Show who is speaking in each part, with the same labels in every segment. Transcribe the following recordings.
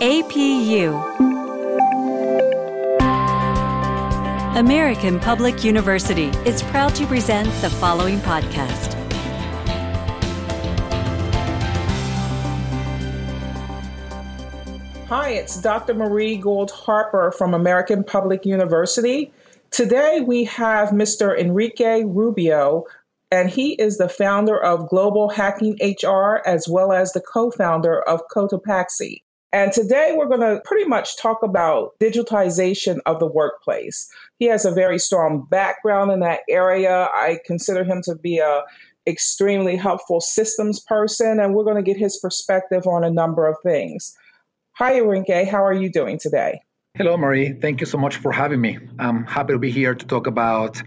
Speaker 1: APU American Public University is proud to present the following podcast.
Speaker 2: Hi, it's Dr. Marie Gould Harper from American Public University. Today we have Mr. Enrique Rubio, and he is the founder of Global Hacking HR as well as the co founder of Cotopaxi. And today we're going to pretty much talk about digitization of the workplace. He has a very strong background in that area. I consider him to be a extremely helpful systems person, and we're going to get his perspective on a number of things. Hi, Enrique. How are you doing today?
Speaker 3: Hello, Marie. Thank you so much for having me. I'm happy to be here to talk about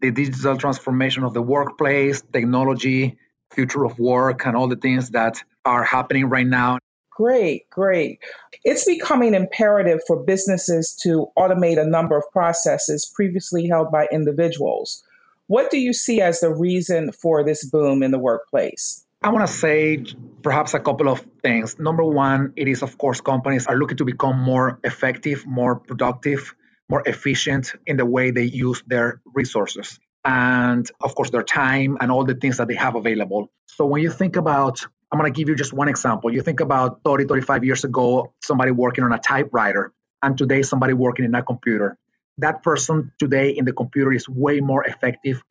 Speaker 3: the digital transformation of the workplace, technology, future of work, and all the things that are happening right now.
Speaker 2: Great, great. It's becoming imperative for businesses to automate a number of processes previously held by individuals. What do you see as the reason for this boom in the workplace?
Speaker 3: I want to say perhaps a couple of things. Number one, it is, of course, companies are looking to become more effective, more productive, more efficient in the way they use their resources and, of course, their time and all the things that they have available. So when you think about I'm going to give you just one example. You think about 30, 35 years ago, somebody working on a typewriter, and today somebody working in a computer. That person today in the computer is way more effective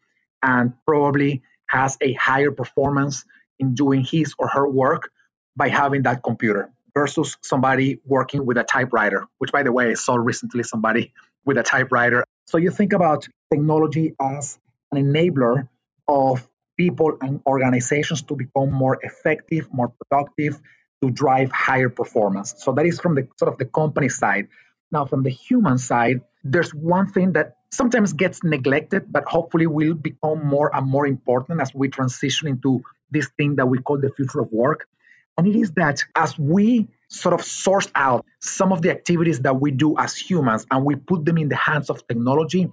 Speaker 3: and probably has a higher performance in doing his or her work by having that computer versus somebody working with a typewriter, which, by the way, I saw recently somebody with a typewriter. So you think about technology as an enabler of people and organizations to become more effective, more productive, to drive higher performance. So that is from the sort of the company side. Now, from the human side, there's one thing that sometimes gets neglected, but hopefully will become more and more important as we transition into this thing that we call the future of work. And it is that as we sort of source out some of the activities that we do as humans and we put them in the hands of technology,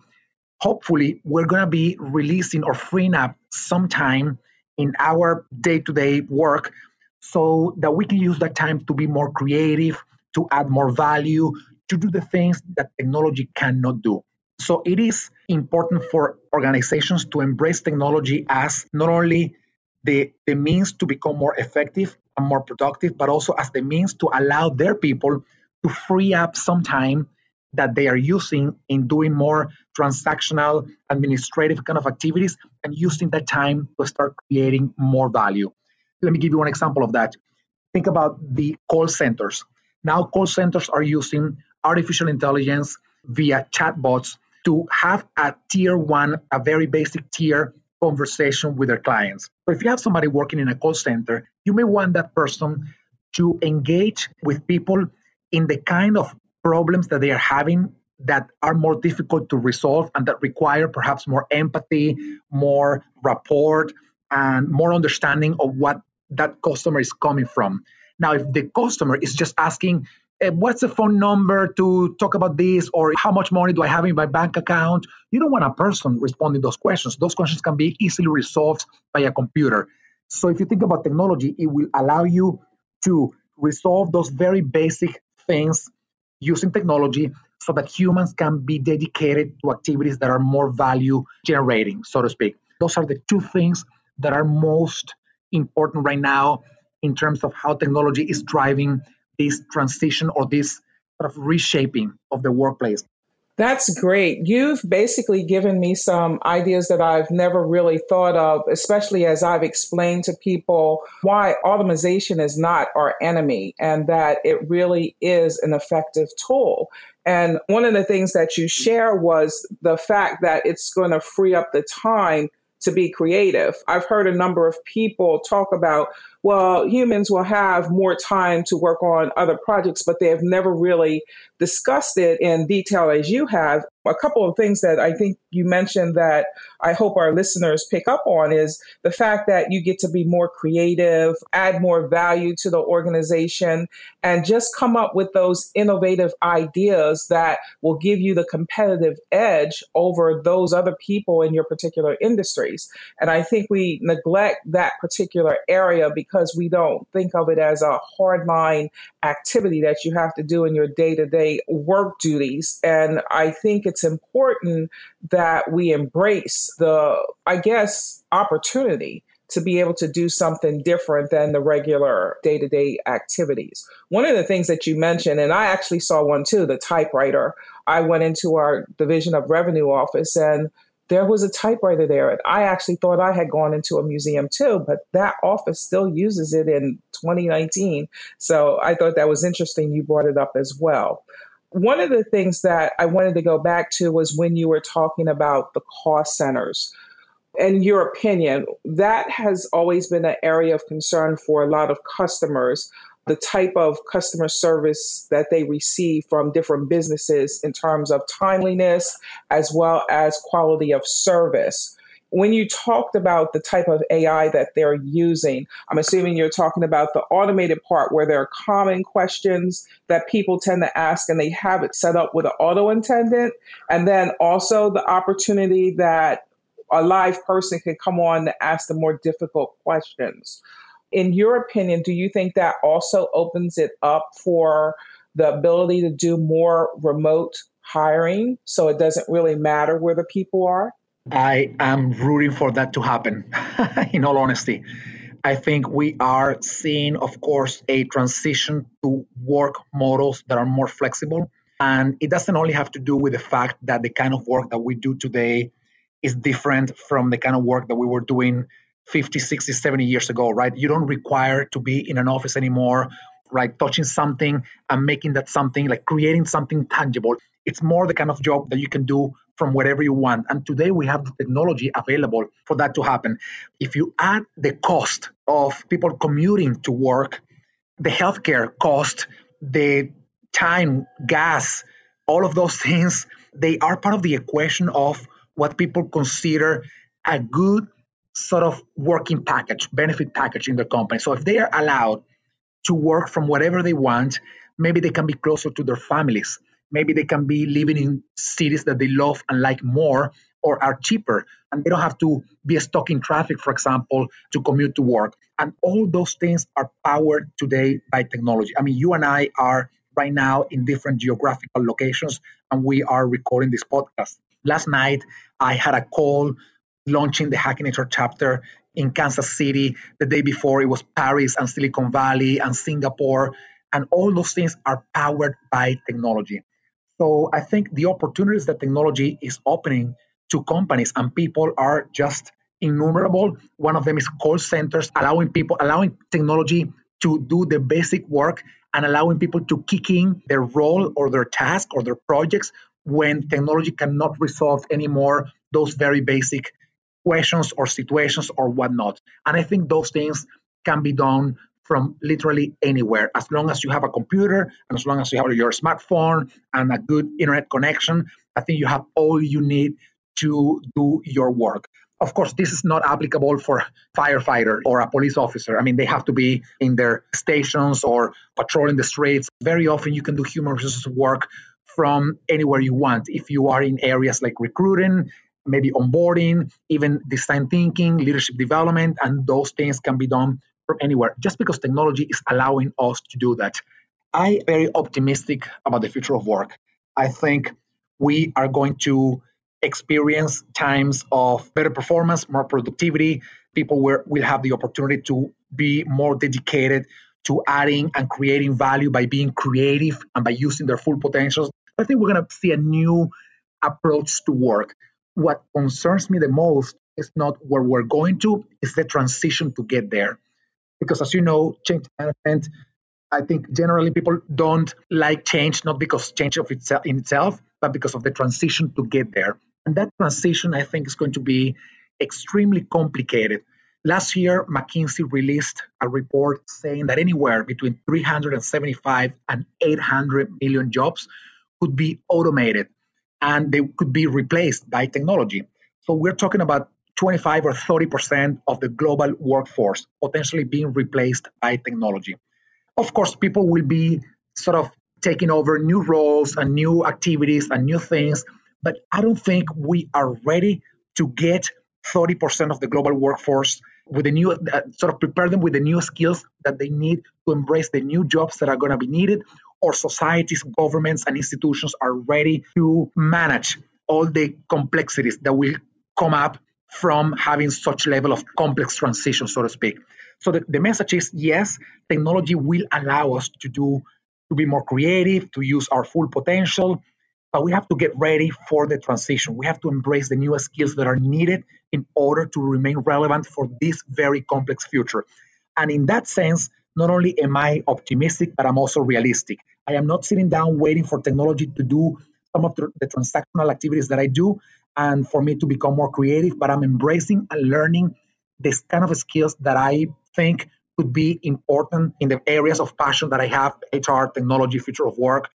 Speaker 3: hopefully we're going to be releasing or freeing up some time in our day-to-day work so that we can use that time to be more creative to add more value to do the things that technology cannot do. So it is important for organizations to embrace technology as not only the, the means to become more effective and more productive but also as the means to allow their people to free up some time that they are using in doing more transactional, administrative kind of activities and using that time to start creating more value. Let me give you one example of that. Think about the call centers. Now, call centers are using artificial intelligence via chatbots to have a tier one, a very basic tier conversation with their clients. So, if you have somebody working in a call center, you may want that person to engage with people in the kind of problems that they are having that are more difficult to resolve and that require perhaps more empathy, more rapport, and more understanding of what that customer is coming from. Now, if the customer is just asking, eh, What's the phone number to talk about this? Or how much money do I have in my bank account? You don't want a person responding those questions. Those questions can be easily resolved by a computer. So, if you think about technology, it will allow you to resolve those very basic things using technology so that humans can be dedicated to activities that are more value generating, so to speak. Those are the two things that are most important right now in terms of how technology is driving this transition or this sort of reshaping of the workplace.
Speaker 2: That's great. You've basically given me some ideas that I've never really thought of, especially as I've explained to people why automation is not our enemy and that it really is an effective tool. And one of the things that you share was the fact that it's going to free up the time to be creative. I've heard a number of people talk about, well, humans will have more time to work on other projects, but they have never really discussed it in detail as you have. A couple of things that I think you mentioned that I hope our listeners pick up on is the fact that you get to be more creative, add more value to the organization, and just come up with those innovative ideas that will give you the competitive edge over those other people in your particular industries. And I think we neglect that particular area because we don't think of it as a hardline activity that you have to do in your day to day work duties. And I think it's important that we embrace the, I guess, opportunity to be able to do something different than the regular day to day activities. One of the things that you mentioned, and I actually saw one too, the typewriter. I went into our Division of Revenue office and there was a typewriter there. And I actually thought I had gone into a museum too, but that office still uses it in 2019. So I thought that was interesting. You brought it up as well. One of the things that I wanted to go back to was when you were talking about the cost centers. In your opinion, that has always been an area of concern for a lot of customers the type of customer service that they receive from different businesses in terms of timeliness as well as quality of service. When you talked about the type of AI that they're using, I'm assuming you're talking about the automated part where there are common questions that people tend to ask and they have it set up with an auto attendant. And then also the opportunity that a live person can come on to ask the more difficult questions in your opinion, do you think that also opens it up for the ability to do more remote hiring so it doesn't really matter where the people are?
Speaker 3: I am rooting for that to happen, in all honesty. I think we are seeing, of course, a transition to work models that are more flexible. And it doesn't only have to do with the fact that the kind of work that we do today is different from the kind of work that we were doing 50, 60, 70 years ago, right? You don't require to be in an office anymore, right? Touching something and making that something, like creating something tangible. It's more the kind of job that you can do from wherever you want. And today we have the technology available for that to happen. If you add the cost of people commuting to work, the healthcare cost, the time, gas, all of those things, they are part of the equation of what people consider a good sort of working package, benefit package in their company. So if they are allowed to work from whatever they want, maybe they can be closer to their families. Maybe they can be living in cities that they love and like more or are cheaper. And they don't have to be stuck in traffic, for example, to commute to work. And all those things are powered today by technology. I mean, you and I are right now in different geographical locations and we are recording this podcast. Last night, I had a call launching the Hacking HR chapter in Kansas City. The day before, it was Paris and Silicon Valley and Singapore. And all those things are powered by technology. So I think the opportunities that technology is opening to companies and people are just innumerable. One of them is call centers, allowing people, allowing technology to do the basic work and allowing people to kick in their role or their task or their projects when technology cannot resolve anymore those very basic questions or situations or whatnot. And I think those things can be done from literally anywhere as long as you have a computer and as long as you have your smartphone and a good internet connection. I think you have all you need to do your work. Of course, this is not applicable for firefighter or a police officer. I mean, they have to be in their stations or patrolling the streets. Very often, you can do human resources work from anywhere you want. If you are in areas like recruiting, maybe onboarding, even design thinking, leadership development, and those things can be done from anywhere just because technology is allowing us to do that. I am very optimistic about the future of work. I think we are going to experience times of better performance, more productivity. People will, will have the opportunity to be more dedicated to adding and creating value by being creative and by using their full potentials. I think we're going to see a new approach to work what concerns me the most is not where we're going to, it's the transition to get there. Because as you know, change management, I think generally people don't like change, not because change of itself in itself, but because of the transition to get there. And that transition, I think, is going to be extremely complicated. Last year, McKinsey released a report saying that anywhere between 375 and 800 million jobs could be automated and they could be replaced by technology. So we're talking about 25 or 30% of the global workforce potentially being replaced by technology. Of course, people will be sort of taking over new roles and new activities and new things, but I don't think we are ready to get 30% of the global workforce with the new uh, sort of prepare them with the new skills that they need to embrace the new jobs that are going to be needed or societies governments and institutions are ready to manage all the complexities that will come up from having such level of complex transition so to speak so the, the message is yes technology will allow us to do to be more creative to use our full potential but we have to get ready for the transition. We have to embrace the new skills that are needed in order to remain relevant for this very complex future. And in that sense, not only am I optimistic, but I'm also realistic. I am not sitting down waiting for technology to do some of the, transactional activities that I do and for me to become more creative, but I'm embracing and learning this kind of skills that I think could be important in the areas of passion that I have HR, technology, future of work,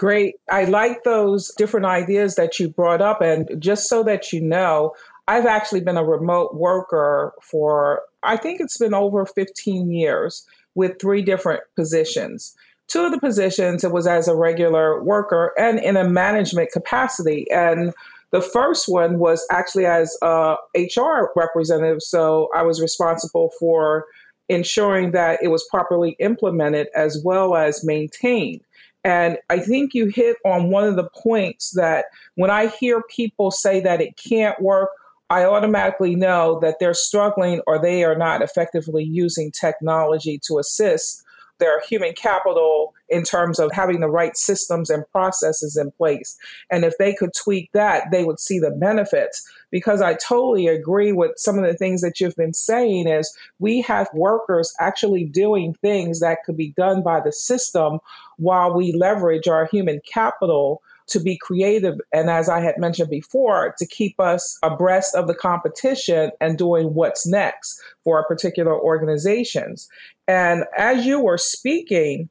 Speaker 2: Great. I like those different ideas that you brought up. And just so that you know, I've actually been a remote worker for, I think it's been over 15 years with three different positions. Two of the positions, it was as a regular worker and in a management capacity. And the first one was actually as a HR representative. So I was responsible for ensuring that it was properly implemented as well as maintained. And I think you hit on one of the points that when I hear people say that it can't work, I automatically know that they're struggling or they are not effectively using technology to assist their human capital in terms of having the right systems and processes in place. And if they could tweak that, they would see the benefits. Because I totally agree with some of the things that you've been saying is we have workers actually doing things that could be done by the system while we leverage our human capital to be creative and as I had mentioned before, to keep us abreast of the competition and doing what's next for our particular organizations. And as you were speaking,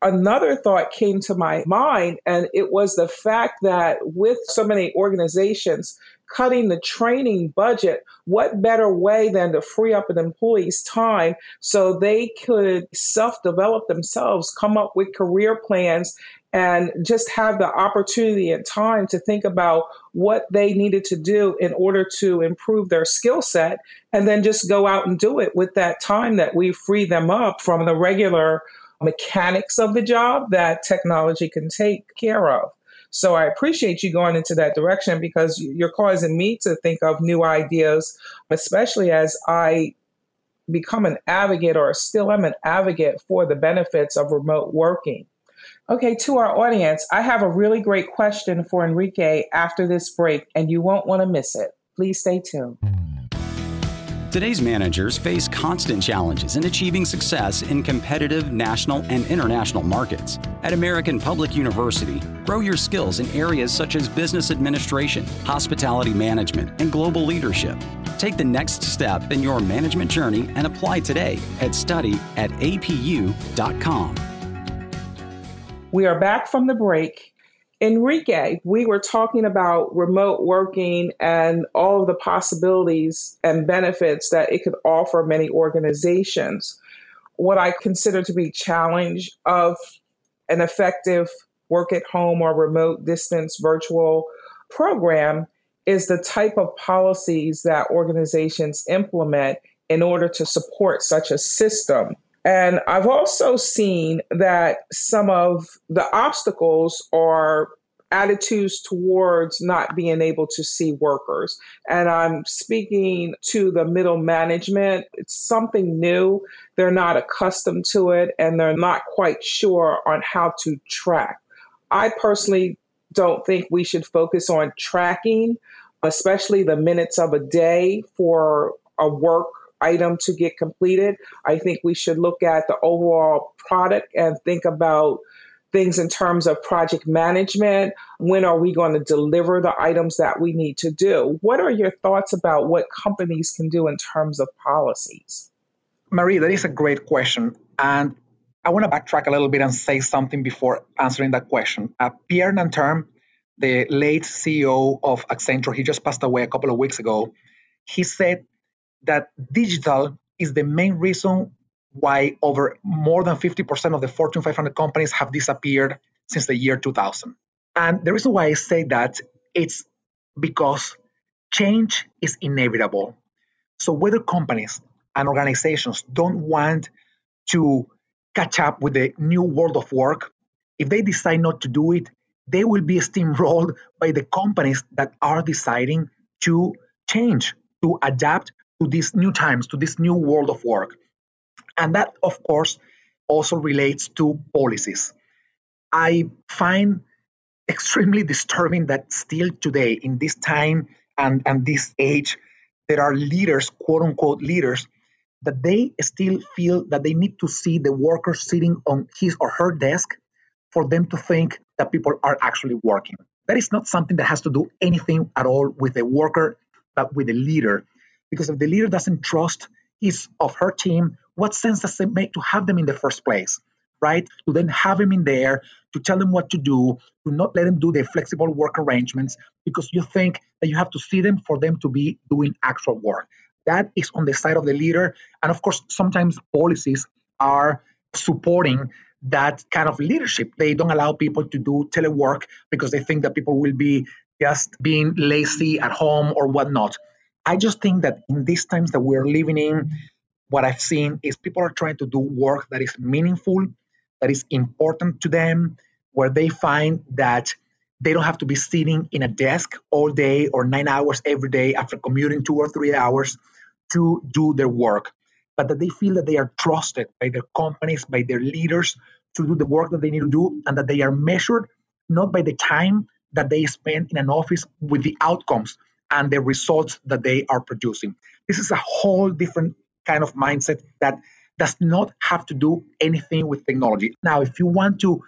Speaker 2: another thought came to my mind, and it was the fact that with so many organizations cutting the training budget, what better way than to free up an employee's time so they could self develop themselves, come up with career plans, and just have the opportunity and time to think about what they needed to do in order to improve their skill set and then just go out and do it with that time that we free them up from the regular mechanics of the job that technology can take care of. So I appreciate you going into that direction because you're causing me to think of new ideas, especially as I become an advocate or still am an advocate for the benefits of remote working. Okay, to our audience, I have a really great question for Enrique after this break, and you won't want to miss it. Please stay tuned.
Speaker 4: Today's managers face constant challenges in achieving success in competitive national and international markets. At American Public University, grow your skills in areas such as business administration, hospitality management, and global leadership. Take the next step in your management journey and apply today at study at apu.com.
Speaker 2: We are back from the break. Enrique, we were talking about remote working and all of the possibilities and benefits that it could offer many organizations. What I consider to be challenge of an effective work at home or remote distance virtual program is the type of policies that organizations implement in order to support such a system. And I've also seen that some of the obstacles are attitudes towards not being able to see workers. And I'm speaking to the middle management. It's something new. They're not accustomed to it and they're not quite sure on how to track. I personally don't think we should focus on tracking, especially the minutes of a day for a work item to get completed. I think we should look at the overall product and think about things in terms of project management. When are we going to deliver the items that we need to do? What are your thoughts about what companies can do in terms of policies?
Speaker 3: Marie, that is a great question. And I want to backtrack a little bit and say something before answering that question. Uh, Pierre Nanterme the late CEO of Accenture, he just passed away a couple of weeks ago. He said that digital is the main reason why over more than 50% of the Fortune 500 companies have disappeared since the year 2000. And the reason why I say that it's because change is inevitable. So whether companies and organizations don't want to catch up with the new world of work, if they decide not to do it, they will be steamrolled by the companies that are deciding to change, to adapt to these new times, to this new world of work. And that, of course, also relates to policies. I find extremely disturbing that still today, in this time and, and this age, there are leaders, quote unquote leaders, that they still feel that they need to see the worker sitting on his or her desk for them to think that people are actually working. That is not something that has to do anything at all with the worker, but with the leader. Because if the leader doesn't trust his of her team, what sense does it make to have them in the first place? Right? To then have them in there, to tell them what to do, to not let them do their flexible work arrangements because you think that you have to see them for them to be doing actual work. That is on the side of the leader. And of course, sometimes policies are supporting that kind of leadership. They don't allow people to do telework because they think that people will be just being lazy at home or whatnot. I just think that in these times that we're living in, what I've seen is people are trying to do work that is meaningful, that is important to them, where they find that they don't have to be sitting in a desk all day or nine hours every day after commuting two or three hours to do their work, but that they feel that they are trusted by their companies, by their leaders to do the work that they need to do, and that they are measured not by the time that they spend in an office with the outcomes and the results that they are producing. This is a whole different kind of mindset that does not have to do anything with technology. Now, if you want to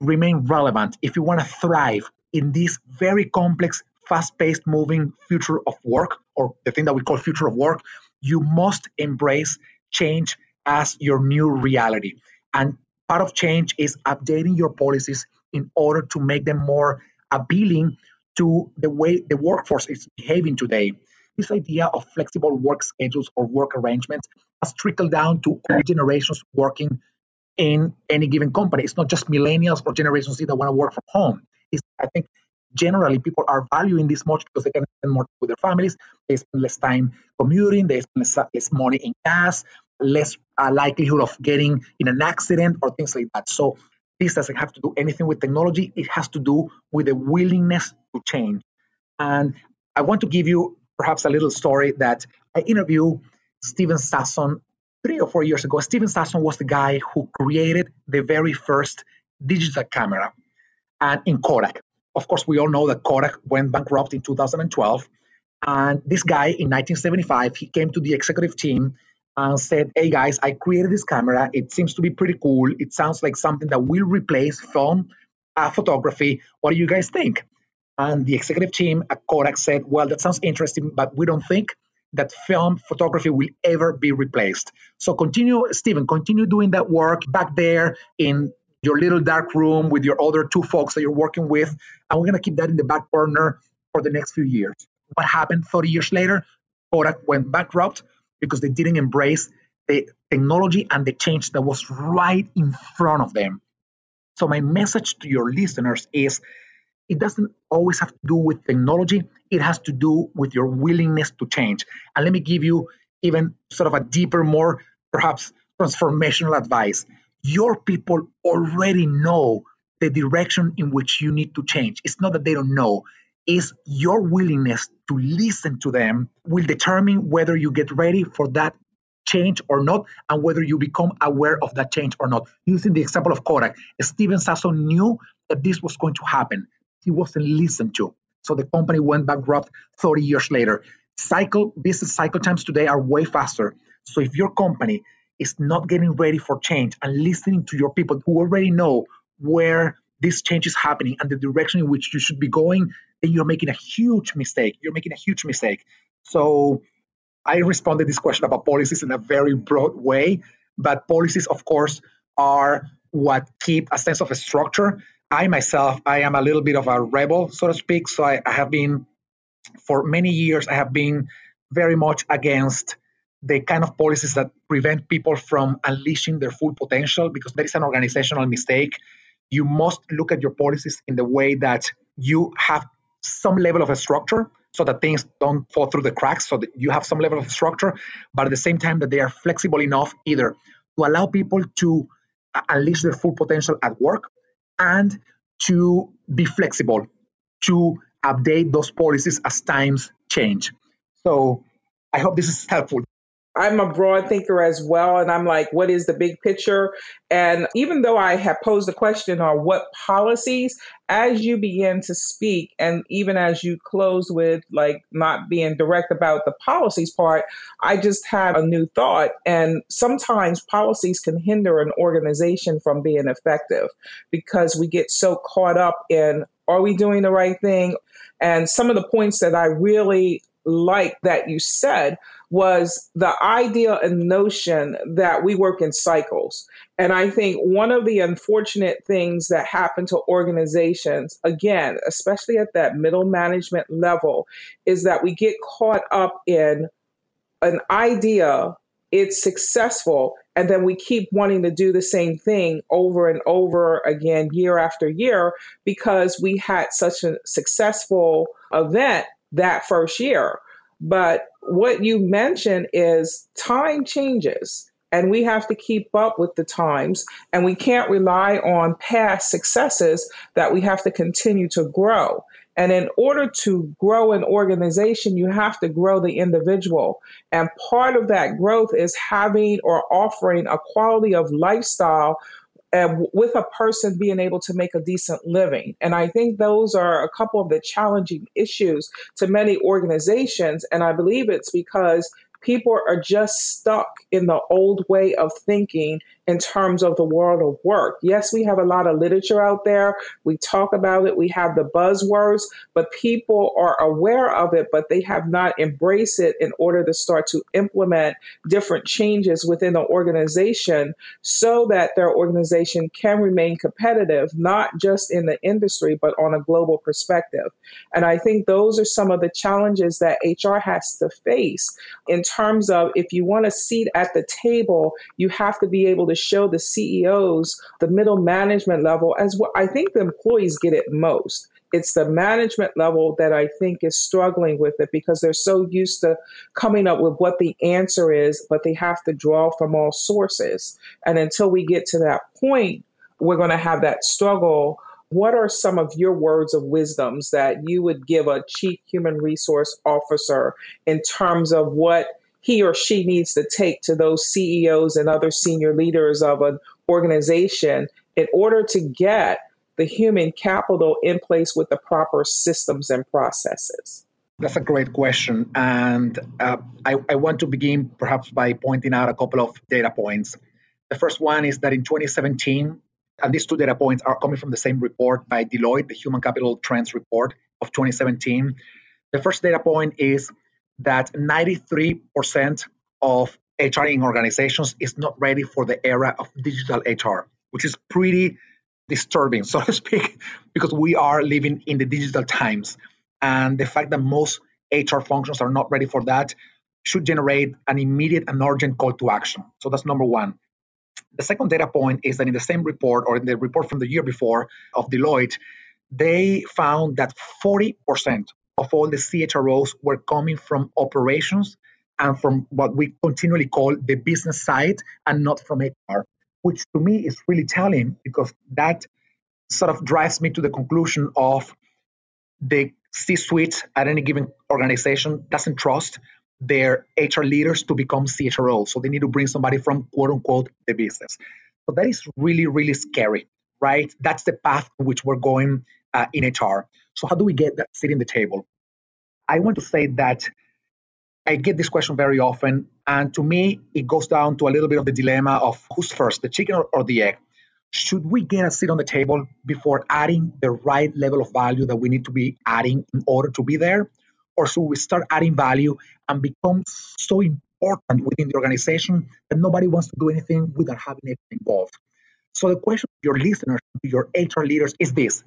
Speaker 3: remain relevant, if you want to thrive in this very complex, fast paced moving future of work, or the thing that we call future of work, you must embrace change as your new reality. And part of change is updating your policies in order to make them more appealing to the way the workforce is behaving today. This idea of flexible work schedules or work arrangements has trickled down to all generations working in any given company. It's not just millennials or Generation Z that want to work from home. It's, I think generally people are valuing this much because they can spend more time with their families, they spend less time commuting, they spend less, less money in gas, less uh, likelihood of getting in an accident or things like that. So this doesn't have to do anything with technology. It has to do with the willingness to change. And I want to give you perhaps a little story that I interviewed Steven Sasson three or four years ago. Steven Sasson was the guy who created the very first digital camera and in Kodak. Of course, we all know that Kodak went bankrupt in 2012. And this guy in 1975, he came to the executive team and said, Hey guys, I created this camera. It seems to be pretty cool. It sounds like something that will replace film uh, photography. What do you guys think? And the executive team at Kodak said, Well, that sounds interesting, but we don't think that film photography will ever be replaced. So continue, Stephen, continue doing that work back there in your little dark room with your other two folks that you're working with. And we're going to keep that in the back burner for the next few years. What happened 30 years later? Kodak went bankrupt because they didn't embrace the technology and the change that was right in front of them. So, my message to your listeners is it doesn't always have to do with technology, it has to do with your willingness to change. And let me give you even sort of a deeper, more perhaps transformational advice. Your people already know the direction in which you need to change. It's not that they don't know, is your willingness to listen to them will determine whether you get ready for that change or not and whether you become aware of that change or not. Using the example of Kodak, Steven Sasson knew that this was going to happen. He wasn't listened to. So the company went bankrupt 30 years later. Cycle business cycle times today are way faster. So if your company is not getting ready for change and listening to your people who already know where this change is happening and the direction in which you should be going, then you're making a huge mistake. You're making a huge mistake. So I responded this question about policies in a very broad way, but policies, of course, are what keep a sense of a structure I myself, I am a little bit of a rebel, so to speak. So I, I have been, for many years, I have been very much against the kind of policies that prevent people from unleashing their full potential because that is an organizational mistake. You must look at your policies in the way that you have some level of a structure so that things don't fall through the cracks, so that you have some level of structure, but at the same time that they are flexible enough either to allow people to unleash their full potential at work and to be flexible to update those policies as times change. So I hope this is helpful.
Speaker 2: I'm a broad thinker as well. And I'm like, what is the big picture? And even though I have posed a question on what policies, as you begin to speak, and even as you close with like not being direct about the policies part, I just have a new thought. And sometimes policies can hinder an organization from being effective because we get so caught up in are we doing the right thing? And some of the points that I really like that you said was the idea and notion that we work in cycles. And I think one of the unfortunate things that happen to organizations, again, especially at that middle management level, is that we get caught up in an idea, it's successful, and then we keep wanting to do the same thing over and over again, year after year, because we had such a successful event that first year. But what you mentioned is time changes and we have to keep up with the times and we can't rely on past successes that we have to continue to grow. And in order to grow an organization, you have to grow the individual. And part of that growth is having or offering a quality of lifestyle and with a person being able to make a decent living. And I think those are a couple of the challenging issues to many organizations. And I believe it's because people are just stuck in the old way of thinking in terms of the world of work. Yes, we have a lot of literature out there. We talk about it. We have the buzzwords, but people are aware of it, but they have not embraced it in order to start to implement different changes within the organization so that their organization can remain competitive, not just in the industry, but on a global perspective. And I think those are some of the challenges that HR has to face in terms of if you want a seat at the table, you have to be able to show the CEOs, the middle management level, as well. I think the employees get it most. It's the management level that I think is struggling with it because they're so used to coming up with what the answer is, but they have to draw from all sources. And until we get to that point, we're going to have that struggle. What are some of your words of wisdoms that you would give a chief human resource officer in terms of what he or she needs to take to those CEOs and other senior leaders of an organization in order to get the human capital in place with the proper systems and processes?
Speaker 3: That's a great question. And uh, I, I want to begin perhaps by pointing out a couple of data points. The first one is that in 2017, and these two data points are coming from the same report by Deloitte, the Human Capital Trends Report of 2017. The first data point is that 93% of HR in organizations is not ready for the era of digital HR, which is pretty disturbing, so to speak, because we are living in the digital times. And the fact that most HR functions are not ready for that should generate an immediate and urgent call to action. So that's number one. The second data point is that in the same report or in the report from the year before of Deloitte, they found that 40% of all the CHROs were coming from operations and from what we continually call the business side and not from HR, which to me is really telling because that sort of drives me to the conclusion of the C suite at any given organization doesn't trust their HR leaders to become CHROs. So they need to bring somebody from quote unquote the business. So that is really, really scary, right? That's the path which we're going uh, in HR. So how do we get that seat in the table? I want to say that I get this question very often, and to me, it goes down to a little bit of the dilemma of who's first, the chicken or, or the egg. Should we get a seat on the table before adding the right level of value that we need to be adding in order to be there? Or should we start adding value and become so important within the organization that nobody wants to do anything without having it involved? So the question to your listeners, to your HR leaders is this.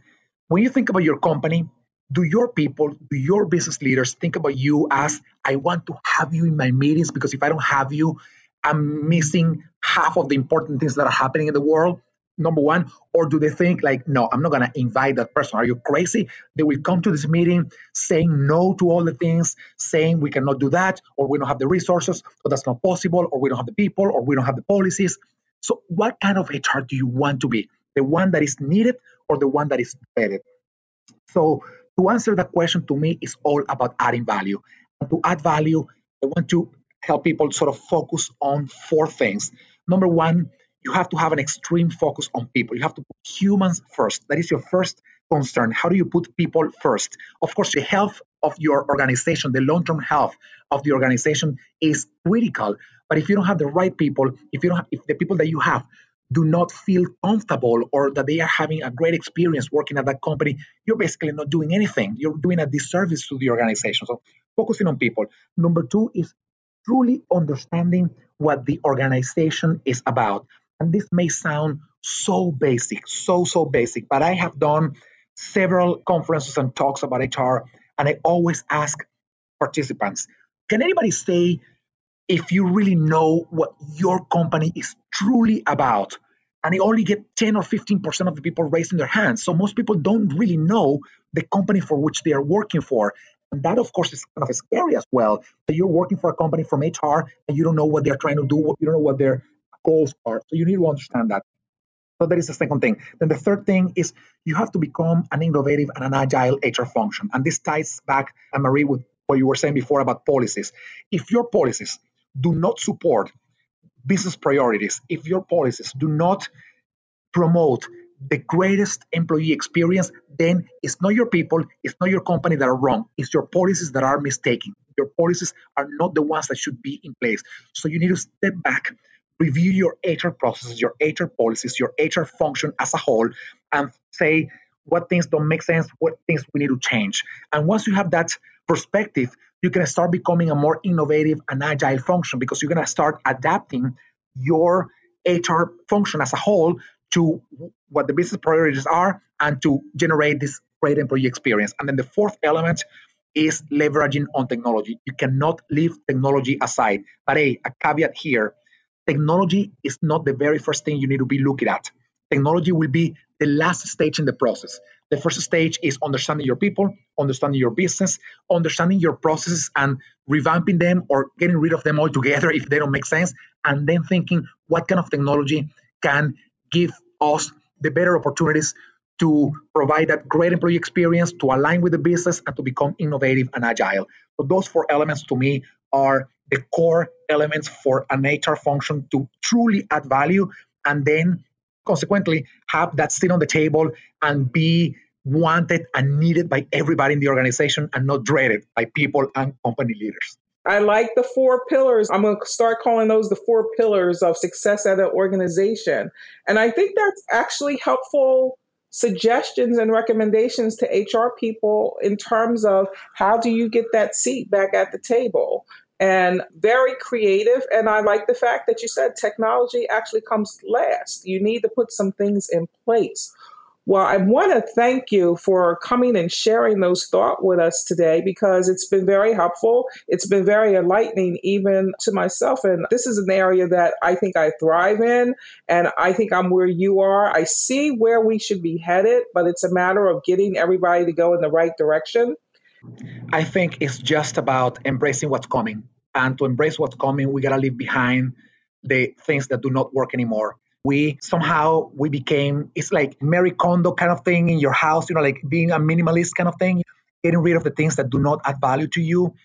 Speaker 3: When you think about your company, do your people, do your business leaders think about you as I want to have you in my meetings because if I don't have you, I'm missing half of the important things that are happening in the world? Number one, or do they think like, no, I'm not gonna invite that person? Are you crazy? They will come to this meeting saying no to all the things, saying we cannot do that, or we don't have the resources, or that's not possible, or we don't have the people, or we don't have the policies. So, what kind of HR do you want to be? The one that is needed or the one that is vetted? So, to answer that question to me is all about adding value. And to add value, I want to help people sort of focus on four things. Number one, you have to have an extreme focus on people. You have to put humans first. That is your first concern. How do you put people first? Of course, the health of your organization, the long term health of the organization is critical. But if you don't have the right people, if you don't have, if the people that you have do not feel comfortable or that they are having a great experience working at that company, you're basically not doing anything. You're doing a disservice to the organization. So focusing on people. Number two is truly understanding what the organization is about. And this may sound so basic, so, so basic, but I have done several conferences and talks about HR, and I always ask participants can anybody say if you really know what your company is truly about? And you only get 10 or 15% of the people raising their hands. So most people don't really know the company for which they are working for. And that, of course, is kind of scary as well. That you're working for a company from HR and you don't know what they're trying to do, you don't know what their goals are. So you need to understand that. So that is the second thing. Then the third thing is you have to become an innovative and an agile HR function. And this ties back, Marie, with what you were saying before about policies. If your policies do not support business priorities, if your policies do not promote the greatest employee experience, then it's not your people, it's not your company that are wrong. It's your policies that are mistaken. Your policies are not the ones that should be in place. So you need to step back, review your HR processes, your HR policies, your HR function as a whole, and say what things don't make sense, what things we need to change. And once you have that perspective, you can start becoming a more innovative and agile function because you're going to start adapting your HR function as a whole to what the business priorities are and to generate this great employee experience. And then the fourth element is leveraging on technology. You cannot leave technology aside. But hey, a caveat here technology is not the very first thing you need to be looking at. Technology will be the last stage in the process. The first stage is understanding your people, understanding your business, understanding your processes and revamping them or getting rid of them altogether if they don't make sense, and then thinking what kind of technology can give us the better opportunities to provide that great employee experience, to align with the business, and to become innovative and agile. So those four elements to me are the core elements for an HR function to truly add value and then consequently have that seat on the table and be wanted and needed by everybody in the organization and not dreaded by people and company leaders.
Speaker 2: I like the four pillars. I'm going to start calling those the four pillars of success at an organization. And I think that's actually helpful suggestions and recommendations to HR people in terms of how do you get that seat back at the table? And very creative. And I like the fact that you said technology actually comes last. You need to put some things in place. Well, I want to thank you for coming and sharing those thoughts with us today because it's been very helpful. It's been very enlightening, even to myself. And this is an area that I think I thrive in. And I think I'm where you are. I see where we should be headed, but it's a matter of getting everybody to go in the right direction.
Speaker 3: I think it's just about embracing what's coming. And to embrace what's coming, we got to leave behind the things that do not work anymore we somehow we became it's like Marie Kondo kind of thing in your house, you know, like being a minimalist kind of thing, getting rid of the things that do not add value to you.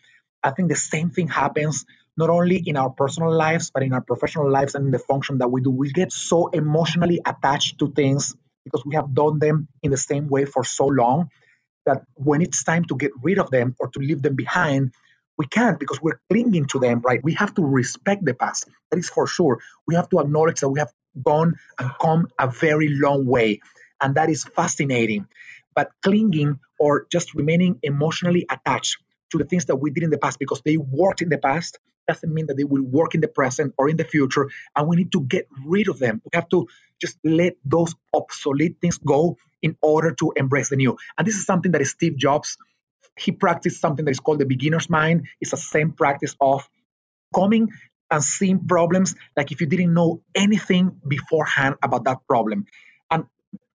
Speaker 3: I think the same thing happens not only in our personal lives, but in our professional lives and in the function that we do. We get so emotionally attached to things because we have done them in the same way for so long that when it's time to get rid of them or to leave them behind, we can't because we're clinging to them, right? We have to respect the past. That is for sure. We have to acknowledge that we have gone and come a very long way. And that is fascinating. But clinging or just remaining emotionally attached to the things that we did in the past because they worked in the past doesn't mean that they will work in the present or in the future. And we need to get rid of them. We have to just let those obsolete things go in order to embrace the new. And this is something that Steve Jobs, he practiced something that is called the beginner's mind. It's the same practice of coming and seeing problems like if you didn't know anything beforehand about that problem. And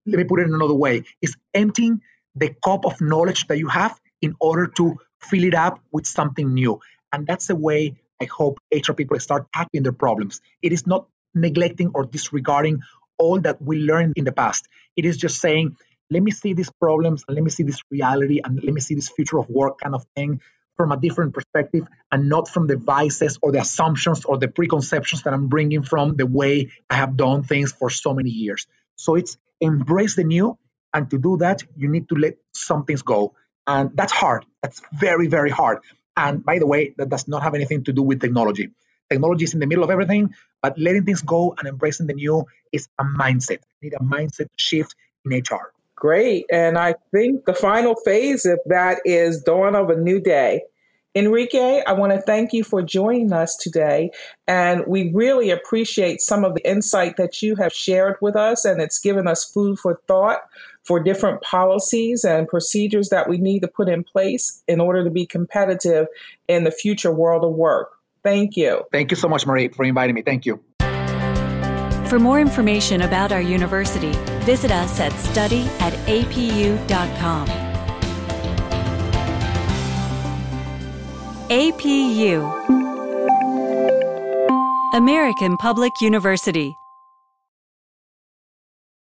Speaker 3: let me put it in another way is emptying the cup of knowledge that you have in order to fill it up with something new. And that's the way I hope HR people start tackling their problems. It is not neglecting or disregarding all that we learned in the past. It is just saying, let me see these problems let me see this reality and let me see this future of work kind of thing from a different perspective and not from the vices or the assumptions or the preconceptions that I'm bringing from the way I have done things for so many years. So it's embrace the new. And to do that, you need to let some things go. And that's hard. That's very, very hard. And by the way, that does not have anything to do with technology. Technology is in the middle of everything, but letting things go and embracing the new is a mindset. You need a mindset shift in HR.
Speaker 2: Great. And I think the final phase of that is dawn of a new day. Enrique, I want to thank you for joining us today. And we really appreciate some of the insight that you have shared with us, and it's given us food for thought for different policies and procedures that we need to put in place in order to be competitive in the future world of work. Thank you.
Speaker 3: Thank you so much, Marie, for inviting me. Thank you.
Speaker 1: For more information about our university, visit us at study at apu.com. APU American Public University